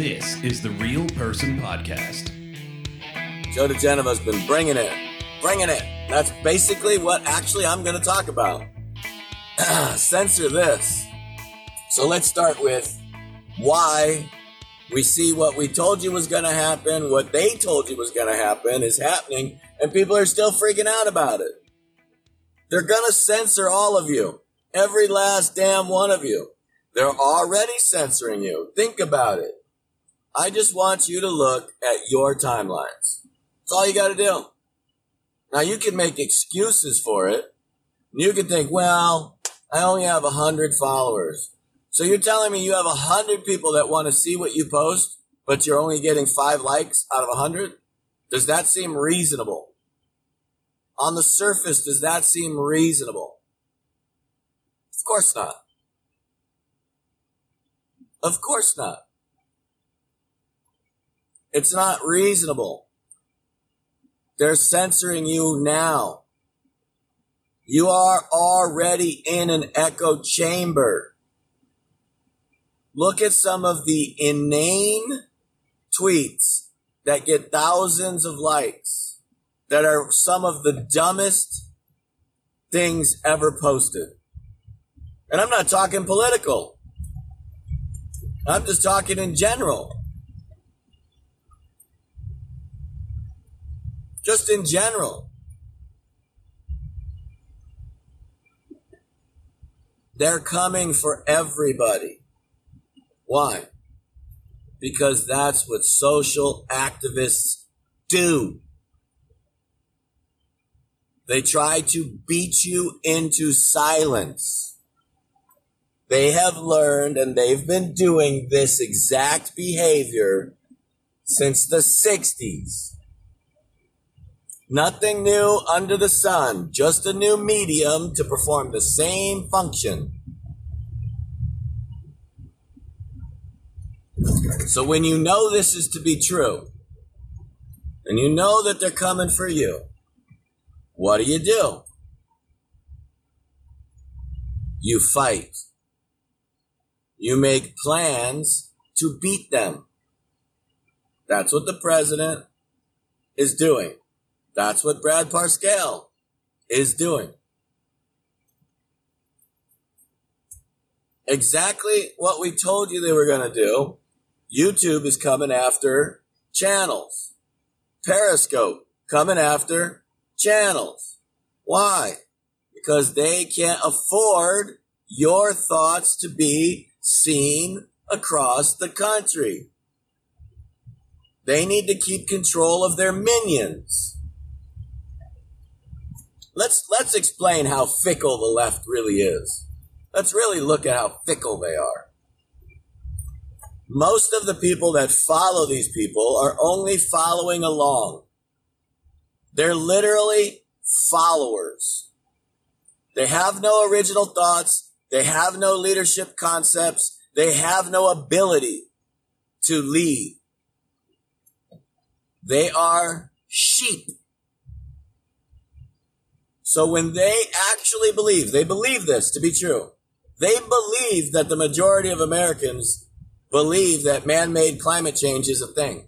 This is the Real Person Podcast. Joe diGenova's been bringing it, bringing it. That's basically what actually I'm going to talk about. Censor this. So let's start with why we see what we told you was going to happen, what they told you was going to happen is happening, and people are still freaking out about it. They're going to censor all of you, every last damn one of you. They're already censoring you. Think about it. I just want you to look at your timelines. That's all you got to do. Now you can make excuses for it. You can think, well, I only have a hundred followers. So you're telling me you have a hundred people that want to see what you post, but you're only getting five likes out of a hundred? Does that seem reasonable? On the surface, does that seem reasonable? Of course not. Of course not. It's not reasonable. They're censoring you now. You are already in an echo chamber. Look at some of the inane tweets that get thousands of likes that are some of the dumbest things ever posted. And I'm not talking political. I'm just talking in general. Just in general. They're coming for everybody. Why? Because that's what social activists do. They try to beat you into silence. They have learned and they've been doing this exact behavior since the 60s. Nothing new under the sun, just a new medium to perform the same function. So when you know this is to be true, and you know that they're coming for you, what do you do? You fight. You make plans to beat them. That's what the president is doing. That's what Brad Parscale is doing. Exactly what we told you they were going to do. YouTube is coming after channels. Periscope coming after channels. Why? Because they can't afford your thoughts to be seen across the country. They need to keep control of their minions. Let's let's explain how fickle the left really is. Let's really look at how fickle they are. Most of the people that follow these people are only following along. They're literally followers. They have no original thoughts. They have no leadership concepts. They have no ability to lead. They are sheep. So when they actually believe, they believe this to be true. They believe that the majority of Americans believe that man-made climate change is a thing.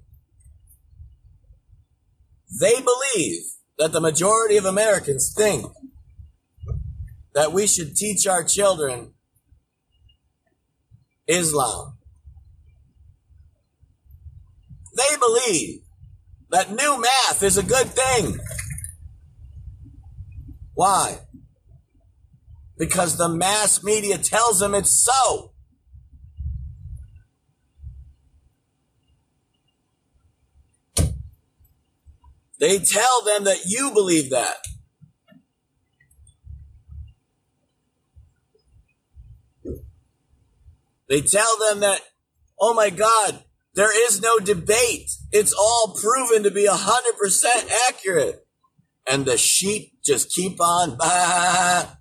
They believe that the majority of Americans think that we should teach our children Islam. They believe that new math is a good thing. Why? Because the mass media tells them it's so. They tell them that you believe that. They tell them that, oh my God, there is no debate. It's all proven to be 100% accurate. And the sheep just keep on, bah,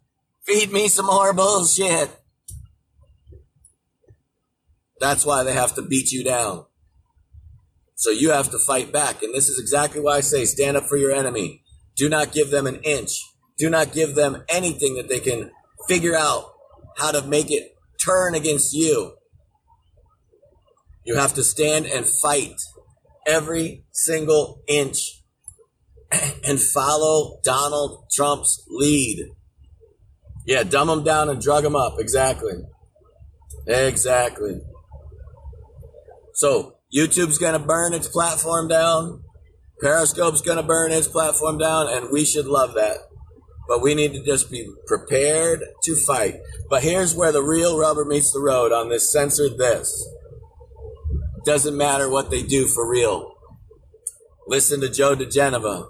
feed me some more bullshit. That's why they have to beat you down. So you have to fight back. And this is exactly why I say stand up for your enemy. Do not give them an inch. Do not give them anything that they can figure out how to make it turn against you. You have to stand and fight every single inch and follow Donald Trump's lead. Yeah, dumb him down and drug him up. Exactly. Exactly. So, YouTube's going to burn its platform down. Periscope's going to burn its platform down, and we should love that. But we need to just be prepared to fight. But here's where the real rubber meets the road on this censor this. Doesn't matter what they do for real. Listen to Joe diGenova.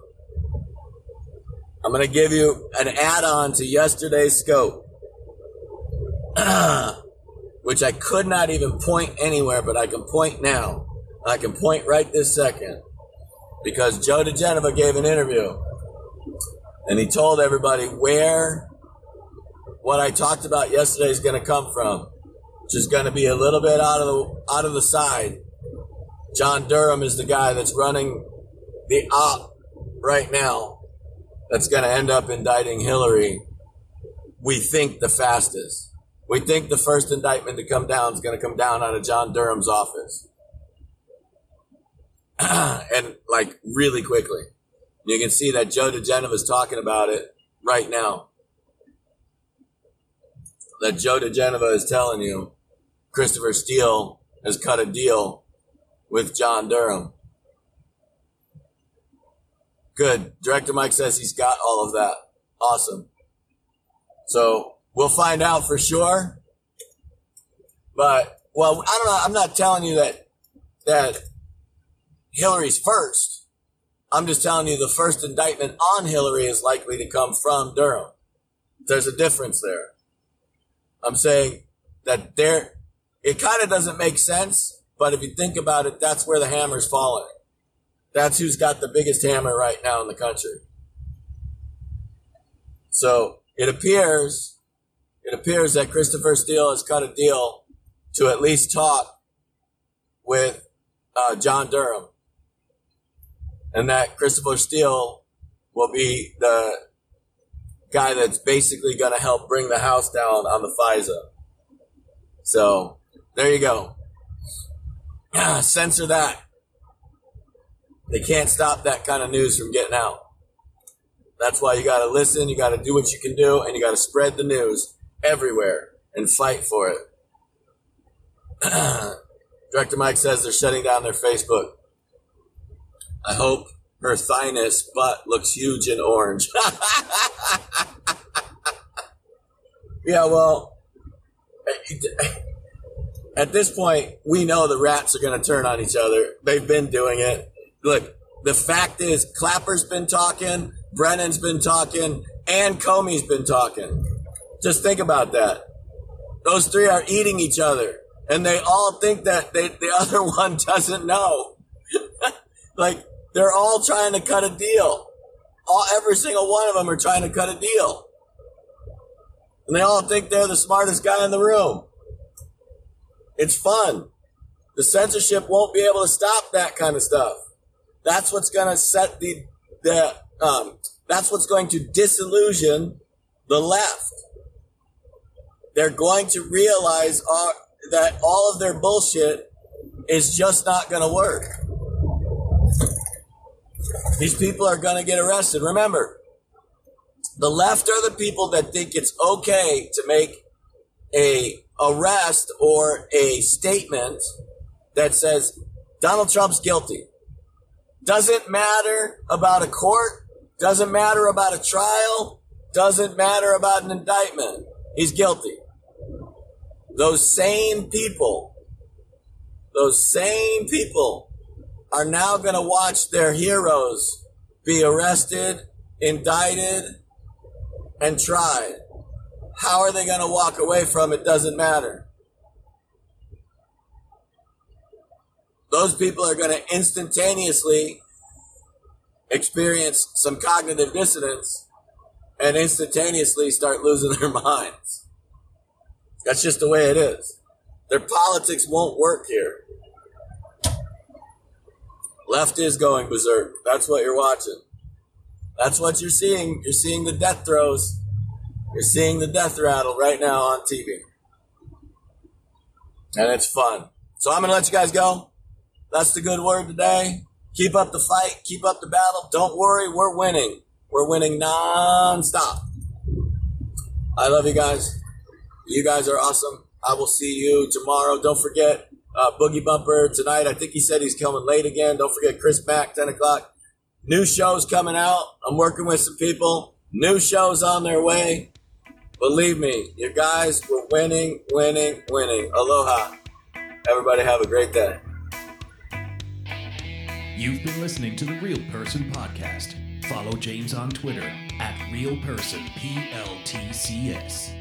I'm going to give you an add on to yesterday's scope, which I could not even point anywhere, but I can point now. I can point right this second because Joe diGenova gave an interview and he told everybody where what I talked about yesterday is going to come from, which is going to be a little bit out of the out of the side. John Durham is the guy that's running the op right now that's going to end up indicting Hillary, we think the fastest. We think the first indictment to come down is going to come down out of John Durham's office. and like really quickly. You can see that Joe diGenova is talking about it right now. That Joe diGenova is telling you Christopher Steele has cut a deal with John Durham. Good. Director Mike says he's got all of that. Awesome. So we'll find out for sure. But well, I don't know. I'm not telling you that that Hillary's first. I'm just telling you the first indictment on Hillary is likely to come from Durham. There's a difference there. I'm saying that there, it kind of doesn't make sense, but if you think about it, that's where the hammer's falling. That's who's got the biggest hammer right now in the country. So it appears, it appears that Christopher Steele has cut a deal to at least talk with uh, John Durham, and that Christopher Steele will be the guy that's basically going to help bring the house down on the FISA. So there you go. Censor that. They can't stop that kind of news from getting out. That's why you got to listen, you got to do what you can do, and you got to spread the news everywhere and fight for it. Director Mike says they're shutting down their Facebook. I hope her thinus butt looks huge and orange. yeah, well, at this point, we know the rats are going to turn on each other. They've been doing it look, the fact is, Clapper's been talking, Brennan's been talking, and Comey's been talking. Just think about that. Those three are eating each other, and they all think that they, the other one doesn't know. like they're all trying to cut a deal. All every single one of them are trying to cut a deal, and they all think they're the smartest guy in the room. It's fun. The censorship won't be able to stop that kind of stuff. That's what's going to set the the um, that's what's going to disillusion the left. They're going to realize all, that all of their bullshit is just not going to work. These people are going to get arrested. Remember, the left are the people that think it's okay to make a arrest or a statement that says Donald Trump's guilty. Doesn't matter about a court, doesn't matter about a trial, doesn't matter about an indictment. He's guilty. Those same people, those same people are now going to watch their heroes be arrested, indicted, and tried. How are they going to walk away from it? Doesn't matter. Those people are going to instantaneously experience some cognitive dissonance and instantaneously start losing their minds. That's just the way it is. Their politics won't work here. Left is going berserk. That's what you're watching. That's what you're seeing. You're seeing the death throes. You're seeing the death rattle right now on TV. And it's fun. So I'm going to let you guys go. That's the good word today. Keep up the fight. Keep up the battle. Don't worry. We're winning. We're winning non-stop. I love you guys. You guys are awesome. I will see you tomorrow. Don't forget uh, Boogie Bumper tonight. I think he said he's coming late again. Don't forget Chris Mack, 10 o'clock. New shows coming out. I'm working with some people. New shows on their way. Believe me, you guys, we're winning, winning, winning. Aloha. Everybody have a great day. You've been listening to the Real Person Podcast. Follow James on Twitter at Real Person PLTCS.